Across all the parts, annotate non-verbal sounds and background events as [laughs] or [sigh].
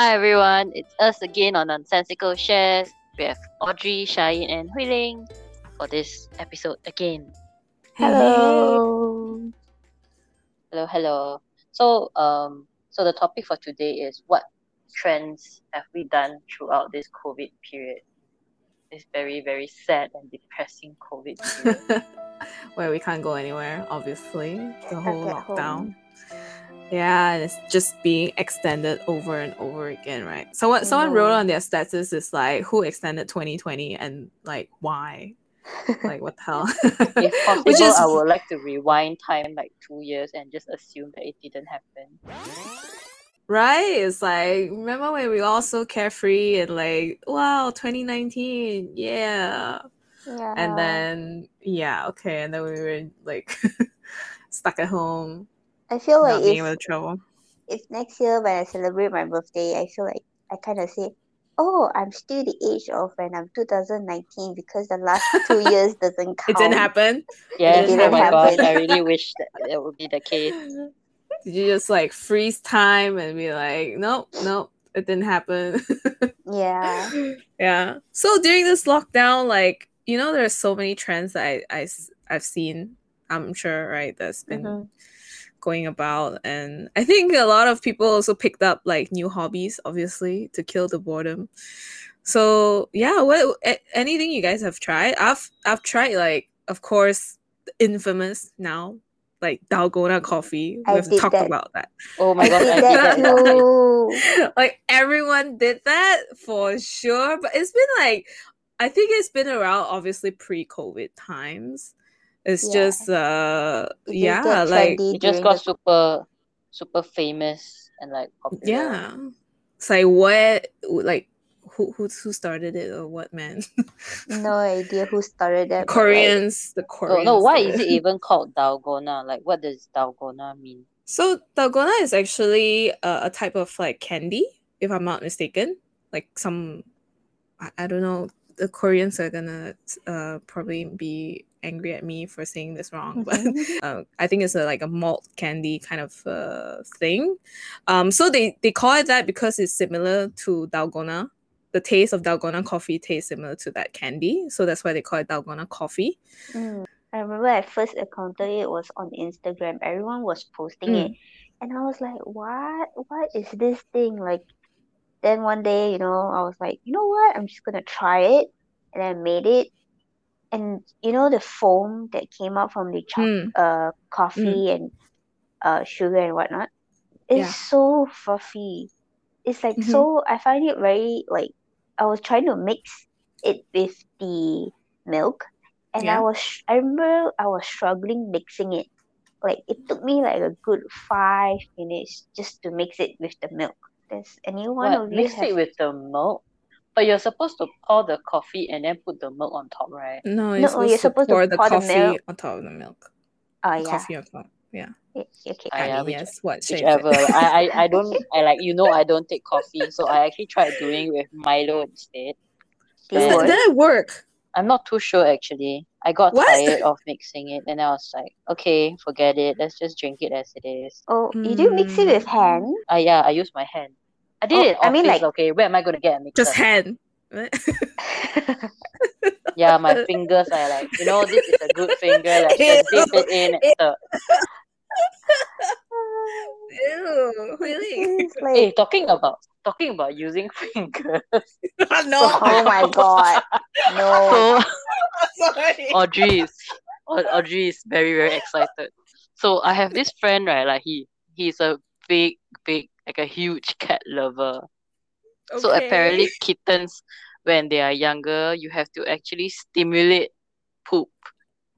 Hi everyone, it's us again on Nonsensical Shares. We have Audrey, Shine, and Huiling for this episode again. Hello. Hello, hello. So, um, so the topic for today is what trends have we done throughout this COVID period? This very, very sad and depressing COVID period. [laughs] Where we can't go anywhere, obviously. The whole lockdown. home. Yeah, it's just being extended over and over again, right? So what someone wrote on their status is like who extended 2020 and like why? [laughs] like what the hell? if [laughs] possible, Which is I would like to rewind time like two years and just assume that it didn't happen. Right? It's like, remember when we were all so carefree and like, wow, 2019, yeah. Yeah. And then, yeah, okay. And then we were like [laughs] stuck at home, I feel not like being able if, to travel. if next year when I celebrate my birthday, I feel like I kind of say, oh, I'm still the age of when I'm 2019 because the last [laughs] two years doesn't count. It didn't happen. Yes, didn't oh my gosh, happen. I [laughs] really wish that that would be the case. [laughs] Did you just like freeze time and be like, nope, nope, it didn't happen? Yeah. yeah. So during this lockdown, like, you know, there's so many trends that I, I, I've seen, I'm sure, right? That's been Mhm. Going about. And I think a lot of people also picked up like new hobbies, obviously, to kill the boredom. So yeah, what anything you guys have tried? I've I've tried like, of course, the infamous now, like Dalgona coffee. I have to did talk that. about that. Oh my gosh, [laughs] I did that. [laughs] like everyone did that for sure but it's been like i think it's been around obviously pre-covid times it's Yeah. just uh It yeah get like trendy It just got the- super, super famous and like popular. yeah it's like what like who who, who started it or what man [laughs] No idea who started the that. but, like, koreans the Oh koreans no, why did is it even called dalgona? Like, what does dalgona mean? So dalgona is actually a, a type of like candy, if I'm not mistaken. Like some, I, I don't know. The Koreans are gonna uh, probably be angry at me for saying this wrong, [laughs] but uh, I think it's a, like a malt candy kind of uh, thing. Um, so they they call it that because it's similar to dalgona. The taste of dalgona coffee tastes similar to that candy, so that's why they call it dalgona coffee. Mm. I remember I first encountered it was on Instagram. Everyone was posting Mm. it. And I was like, what? What is this thing? Like, then one day, you know, I was like, you know what? I'm just gonna try it. And I made it. And you know, the foam that came out from the choc Mm. uh coffee and uh sugar and whatnot is Yeah. so fluffy. It's like Mhm. so, I find it very like, I was trying to mix it with the milk and Yeah. I was I remember I was struggling mixing it. Like it took me like a good five minutes just to mix it with the milk. Does any one What? of you Mix have it with the milk? But you're supposed to pour the coffee and then put the milk on top, right? No, No, you're supposed, you're to supposed to pour the pour the coffee milk. on top of the milk. oh yeah. Coffee on top. Yeah. Okay. Ah, I yeah, mean, which- yes. What? Whichever. [laughs] I, I, I don't I like you know I don't take coffee, so I actually tried doing it with Milo instead. Did it work? Did it work? I'm not too sure actually. I got What? tired of mixing it and I was like, okay, forget it. Let's just drink it as it is. Oh, you do mix it with Mm. hand? Ah yeah, I use my hand. I did Oh, it. I mean, like- okay, where am I gonna get a mixer? Just hand. [laughs] Yeah, my fingers are like, you know, this is a good finger. Let's just dip it in and stir. Ew, really? Like, Hey, talking about talking about using [laughs] fingers. [laughs] no. oh my god. No. So Sorry. Audrey is Audrey is very very excited. So I have this friend right, like he he's a big big like a huge cat lover. So apparently kittens when they are younger, you have to actually stimulate poop.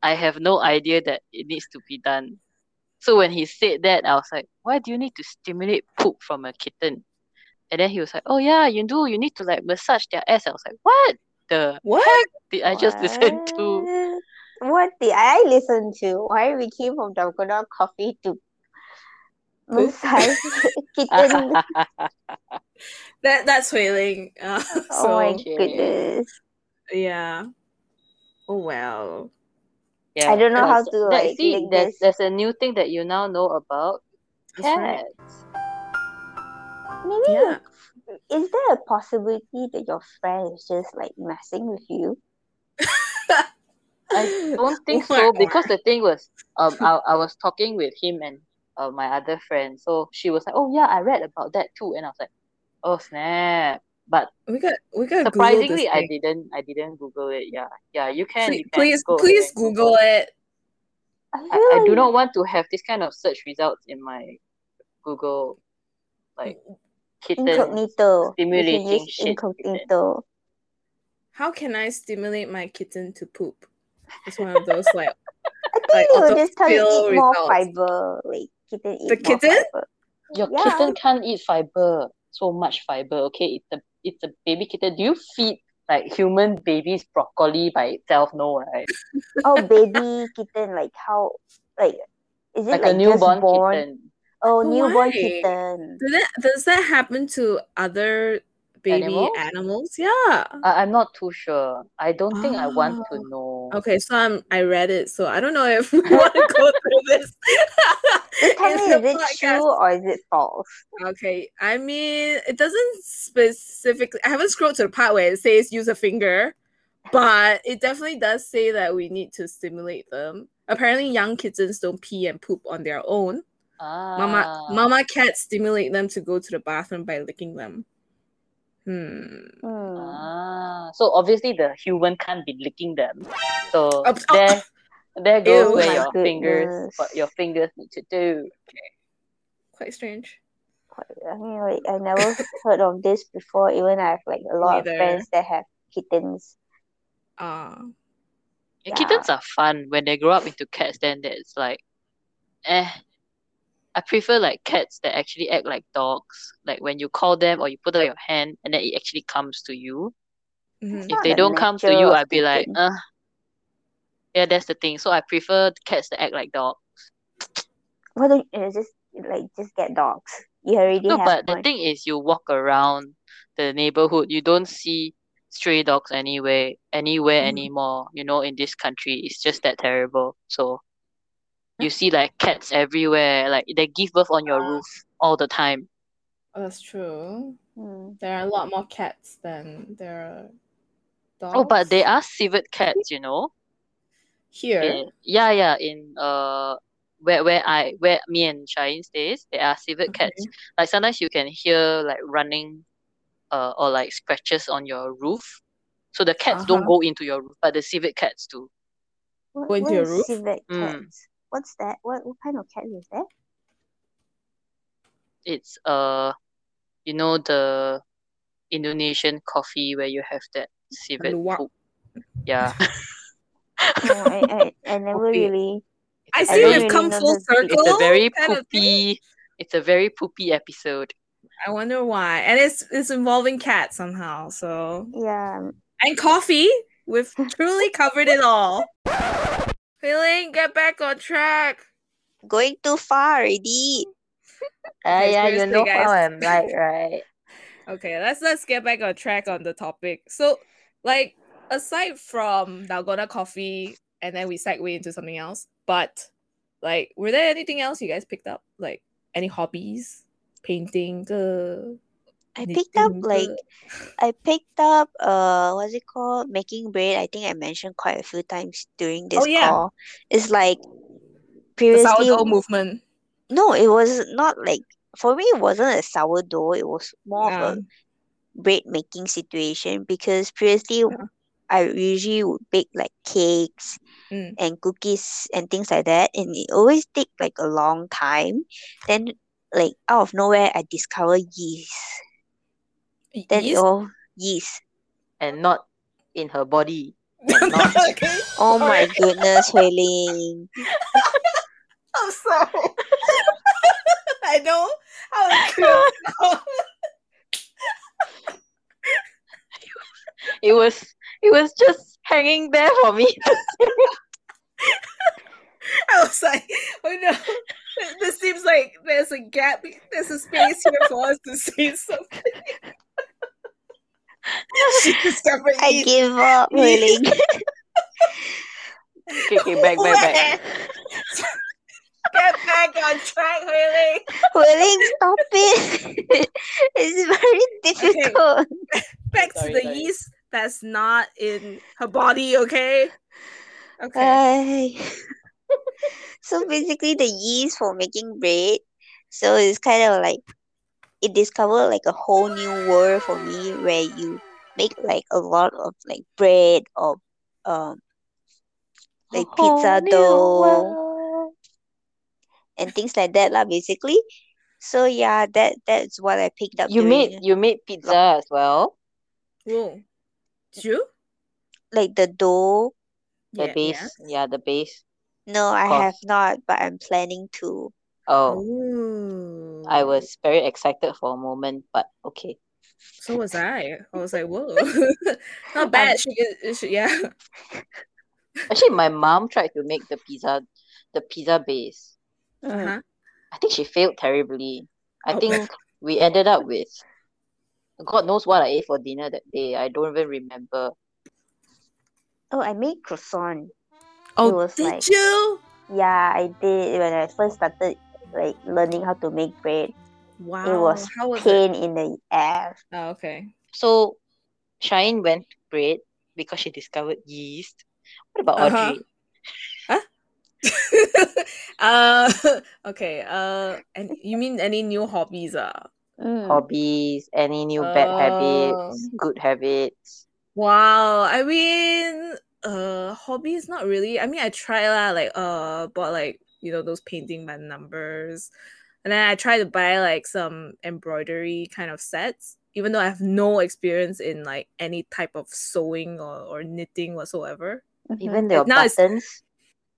I have no idea that it needs to be done. So when he said that, I was like, why do you need to stimulate poop from a kitten? And then he was like, oh yeah, you do. You need to like massage their ass. I was like, what the What? heck did I just listen to? What? What did I listen to? Why we came from Dalgona Coffee to massage [laughs] [laughs] kitten? [laughs] That that's whaling. Uh, so oh my goodness. yeah. Oh well. Yeah, I don't know how to, that- like, see, there's this. there's a new thing that you now know about That's right. cats. Maybe Yeah. is there a possibility that your friend is just like messing with you? I don't think so because the thing was, um, I, I was talking with him and uh, my other friend. So she was like, "Oh yeah, I read about that too," and I was like, "Oh snap!" But we got we got surprisingly, I didn't. I didn't Google it. Yeah, yeah. You can. Please, you can please, go please ahead Google it. I, I, I do not want to have this kind of search results in my Google, like kitten. incognito. You stimulating can use shit incognito. How can I stimulate my kitten to poop? It's one of those like [laughs] I think Like you will just tell you autofill eat more results. fiber. Like kitten eat The more kitten? fiber. Your Yeah. kitten can't eat fiber, so much fiber. Okay, it's a it's a baby kitten. Do you feed like human babies broccoli by itself? No, right? [laughs] Oh, baby kitten, like how, like, is it Like, like, a newborn just born? kitten. Oh, newborn Why? kitten. does that does that happen to other baby Animals? animals? Yeah. I, I'm not too sure. I don't think I want to Oh. know. Okay, so I'm I read it, so I don't know if we want to go [laughs] through this. [laughs] Tell me, is it podcast. true or is it false? Okay, I mean, it doesn't specifically. I haven't scrolled to the part where it says use a finger, but it definitely does say that we need to stimulate them. Apparently, young kittens don't pee and poop on their own. Ah, Mama, mama cats stimulate them to go to the bathroom by licking them. Hmm. Hmm. Ah, so obviously the human can't be licking them. So Oh, oh. [laughs] there, there goes Ew. where My your fingers, what your fingers need to do. Okay. Quite strange. I mean, like, I never heard of this before. Even I have like a lot Neither. of friends that have kittens. Ah. Yeah, Yeah. kittens are fun when they grow up into cats. Then it's like, eh. I prefer like cats that actually act like dogs. Like when you call them or you put out your hand and then it actually comes to you. Mhm. If they don't come to you, I'd be like, kitten. uh. Yeah, that's the thing. So I prefer cats that act like dogs. Why don't you just like just get dogs? You already No, have but the thing is, you walk around the neighborhood, you don't see stray dogs anywhere, anywhere Mhm. anymore. You know, in this country, it's just that terrible. So you see like cats everywhere, like they give birth on your Ah. roof all the time. That's true. Hmm. There are a lot more cats than there are dogs. Oh, but they are civet cats, you know. here. In, yeah, yeah. In uh, where where I where me and Shine stays, there are civet cats. Like sometimes you can hear like running, uh, or like scratches on your roof. So the cats don't Uh-huh. go into your roof, but the civet cats do. Go into what your roof? civet Mm. Cats? What's that? What what kind of cat is that? It's uh, you know the Indonesian coffee where you have that civet poop. Yeah. [laughs] Oh, I, I, I [laughs] never Okay. really. I It's see we've come really know full the- circle. It's a very kind of thing. poopy. It's a very poopy episode. I wonder why. And it's it's involving cats somehow. So Yeah. and coffee. We've truly covered it all. [laughs] Feeling, get back on track. Going too far already. [laughs] Ah, yeah, you know guys. how I'm like, [laughs] right? Okay, let's let's get back on track on the topic. So, like, aside from Dalgona coffee, and then we segue into something else. But, like, were there anything else you guys picked up? Like, any hobbies, painting, uh, I picked up like I picked up uh what's it called? Making bread. I think I mentioned quite a few times during this Oh, yeah. call. It's like the previously sourdough movement. no, it was not like for me it wasn't a sourdough, it was more Yeah. of a bread making situation because previously Yeah. I usually would bake like cakes Mm. and cookies and things like that and it always take like a long time. Then like out of nowhere I discover yeast. Then it Yeast? all yeast. And not in her body. [laughs] Not okay. Oh my goodness, Hui Ling. [laughs] I'm sorry. [laughs] I know how it feels. it was it was just hanging there for me. I was like, oh no, this seems like there's a gap, there's a space here for us to say something. She discovered I yeast. give up, [laughs] Hui Ling. [laughs] okay, okay, back, back, back. Get back back on track, Hui Ling, stop it. [laughs] it's very difficult. Back Sorry, to the sorry. yeast that's not in her body, okay? Okay. Ay. so basically, the yeast for making bread. So it's kind of like it discovered like a whole new world for me where you make like a lot of like bread or um like pizza dough and things like that lah basically. So yeah, that that's what I picked up. You made you made pizza as well. Whoa. Did you? like the dough. The Yeah, base, yeah. yeah, the base. No, I have not, but I'm planning to. Oh, Ooh. I was very excited for a moment, but okay. So was I. I was like, whoa. [laughs] [laughs] Not bad. She, could- she, yeah. Actually, my mom tried to make the pizza, the pizza base. Uh-huh. I think she failed terribly. I Oh. think we ended up with God knows what I ate for dinner that day. I don't even remember. Oh, I made croissant. Oh, was did like- you? Yeah, I did when I first started like learning how to make bread. Wow. was How was it? Pain in the ass. Oh, okay. So Shine went to bread because she discovered yeast. What about Uh-huh. Audrey? [laughs] uh [laughs] okay. Uh and you mean any new hobbies uh? Mm. Hobbies, any new bad Oh. habits, good habits. Wow. I mean uh hobbies not really. I mean I try lah like uh bought like you know those painting by numbers. And then I try to buy like some embroidery kind of sets, even though I have no experience in like any type of sewing or, or knitting whatsoever. Mhm. Even their Now it's- buttons.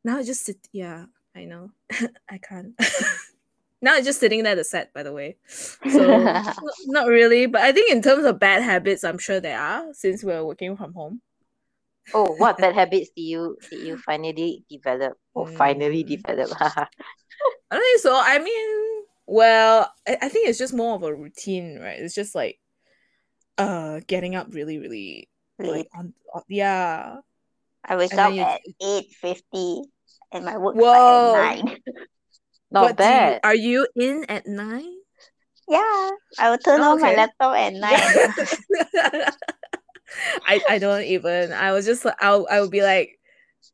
Now it's just sit yeah, I know. [laughs] I can't. [laughs] now it's just sitting there the set, by the way. So not, [laughs] not really, but I think in terms of bad habits, I'm sure there are since we're working from home. Oh, what bad [laughs] habits did you did you finally develop? Or finally Mm. develop? [laughs] I don't think so. I mean, well, I, I think it's just more of a routine, right? It's just like uh getting up really, really like on, on yeah. I wake up at eight fifty, and my work Whoa. at nine. [laughs] Not What do you- bad. are you in at nine? yeah, I will turn on my laptop at nine. I I don't even. I was just I'll I would be like,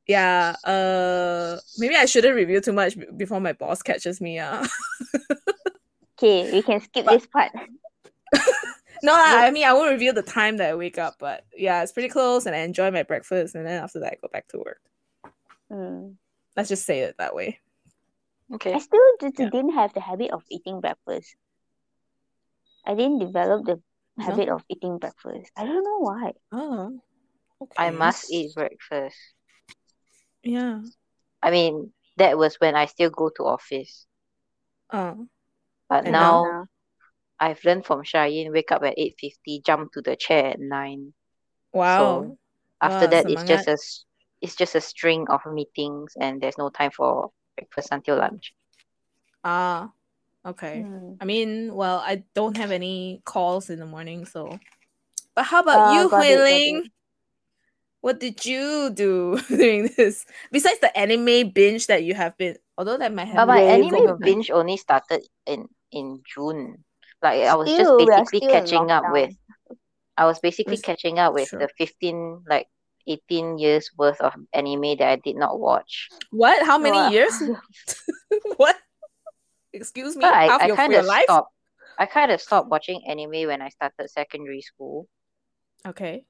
yeah. Uh, maybe I shouldn't review too much b- before my boss catches me. Uh. okay, we can skip But- this part. [laughs] no, lah, I mean I won't reveal the time that I wake up, but yeah, it's pretty close, and I enjoy my breakfast, and then after that I go back to work. Mm. Let's just say it that way. Okay. I still just Yeah. didn't have the habit of eating breakfast. I didn't develop the No? habit of eating breakfast. I don't know why. Oh, okay. I must eat breakfast. Yeah. I mean, that was when I still go to office. Oh, But And now I've learned from Shine, wake up at 8.50, jump to the chair at 9. wow. So After Wow, that, it's just a it's just a string of meetings and there's no time for breakfast until lunch. ah, okay. Mm. I mean, well, I don't have any calls in the morning, so. But how about Uh, you, got Hui it, got Ling? it. What did you do [laughs] during this? Besides the anime binge that you have been, although that might have But my Yeah, been you anime go. over- binge only started in in June. Like I was just Still, we basically catching up with I was basically Yes, catching up with sure. the 15 like 18 years worth of anime that I did not watch. What? How many Wow. years? [laughs] Excuse me. I, Half I your, kind of life? stopped I kind of stopped watching anime when I started secondary school. Okay.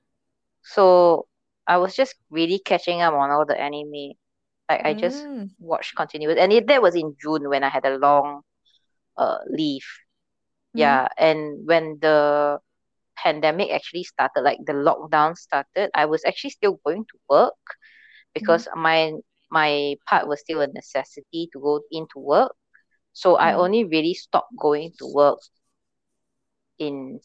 So I was just really catching up on all the anime. Like I just Mm, watched continuous and it, that was in June when I had a long uh leave. Mhm. Yeah, and when the pandemic actually started, like the lockdown started, I was actually still going to work because my my part was still a necessity to go into work. So I Mhm. only really stopped going to work in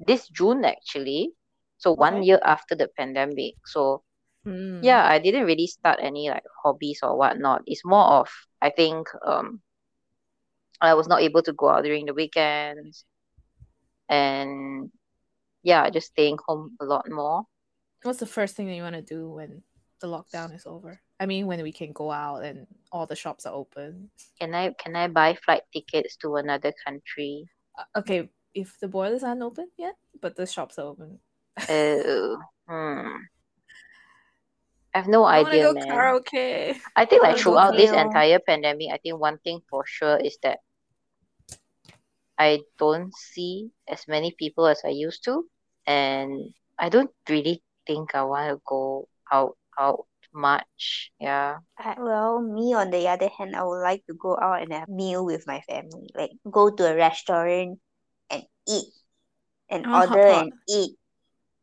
this June actually. So one year after the pandemic. So mm. yeah, I didn't really start any like hobbies or whatnot. It's more of I think um I was not able to go out during the weekends and yeah, just staying home a lot more. What's the first thing that you want to do when the lockdown is over? I mean, when we can go out and all the shops are open. Can I can I buy flight tickets to another country? Uh, okay, if the borders aren't open yet, but the shops are open. [laughs] Oh, hmm. I have no I idea, go man. karaoke. I think I like throughout this entire pandemic, I think one thing for sure is that I don't see as many people as I used to, and I don't really think I want to go out out much. Yeah. Uh, well, me on the other hand, I would like to go out and have meal with my family. Like go to a restaurant and eat and I want hot order pot. and eat.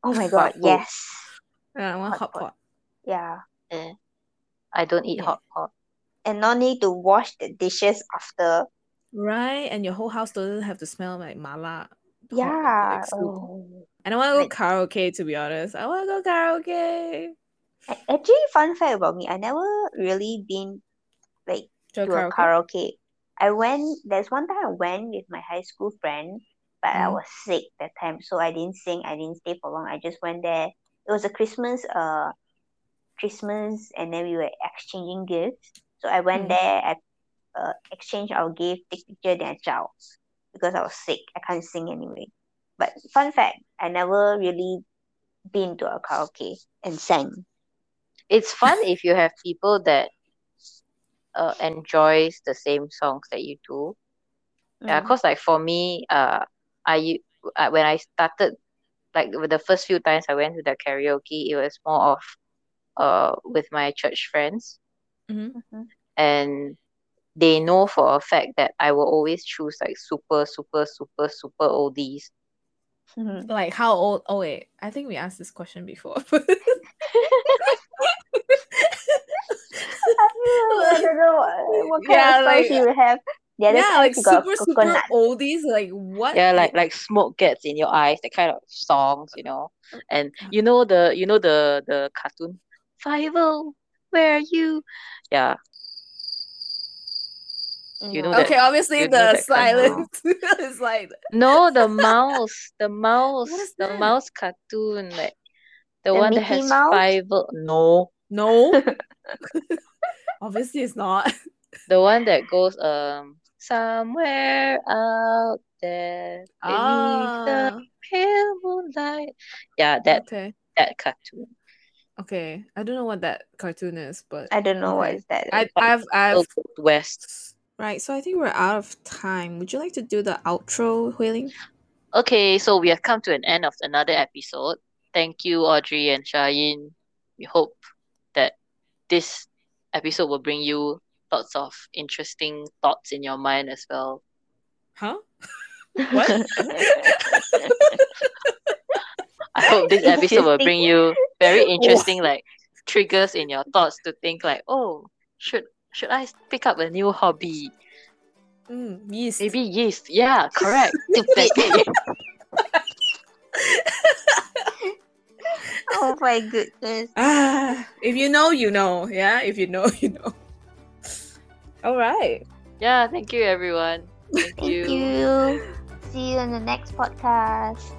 Oh my [laughs] god, yes. Yeah, I want Hot hot pot. pot. Yeah. Eh. I don't eat Yeah. hot pot. And not need to wash the dishes after. Right, and your whole house doesn't have to smell like mala. hot, Yeah. like soup. Oh. And I want to go Like- karaoke. To be honest, I want to go karaoke. Actually, fun fact about me, I never really been like To to a karaoke. I went, there's one time I went with my high school friend, but I Mm. was sick that time, so I didn't sing, I didn't stay for long. I just went there. It was a Christmas, uh, Christmas, and then we were exchanging gifts. So I went Mm. there, I uh, exchanged our gift, take picture, then I because I was sick. I can't sing anyway. But fun fact, I never really been to a karaoke and sang. It's fun if you have people that uh enjoys the same songs that you do. Yeah, Mm. cause like for me, uh, I u- uh, when I started, like with the first few times I went to the karaoke, it was more of uh with my church friends, Mhm. Mhm. and they know for a fact that I will always choose like super, super, super, super oldies. Mhm. Like how old? Oh wait, I think we asked this question before. [laughs] I don't know what, what kind Yeah, of like- you have. The other yeah, like super super coconut. oldies. Like what? Yeah, like like smoke gets in your eyes, that kind of songs, you know. And you know the you know the the cartoon Fievel, where are you? Yeah, mm-hmm. you know No. that- okay, obviously you know the that kind of- silence [laughs] is like No, the mouse, the mouse, the that? mouse cartoon, like the, The one that has Mouse? five. No, no. [laughs] [laughs] obviously, it's not. The one that goes um somewhere out there beneath the Ah, pale moonlight. Yeah, that okay, that cartoon. okay. I don't know what that cartoon is, but I don't know what Okay. is that. I, I've, I've. Old West. Right, so I think we're out of time. Would you like to do the outro, Huiling? Okay, so we have come to an end of another episode. Thank you, Audrey and Shine. We hope that this episode will bring you lots of interesting thoughts in your mind as well. Huh? [laughs] What? [laughs] I hope this episode will bring you very interesting like triggers in your thoughts to think like, oh, should should I pick up a new hobby? Mm, yeast. Maybe yeast. Yeah, correct. [laughs] Exactly. oh my goodness. Ah, if you know, you know. Yeah, if you know, you know. All right. yeah, thank you everyone. Thank Thank you. See you in the next podcast.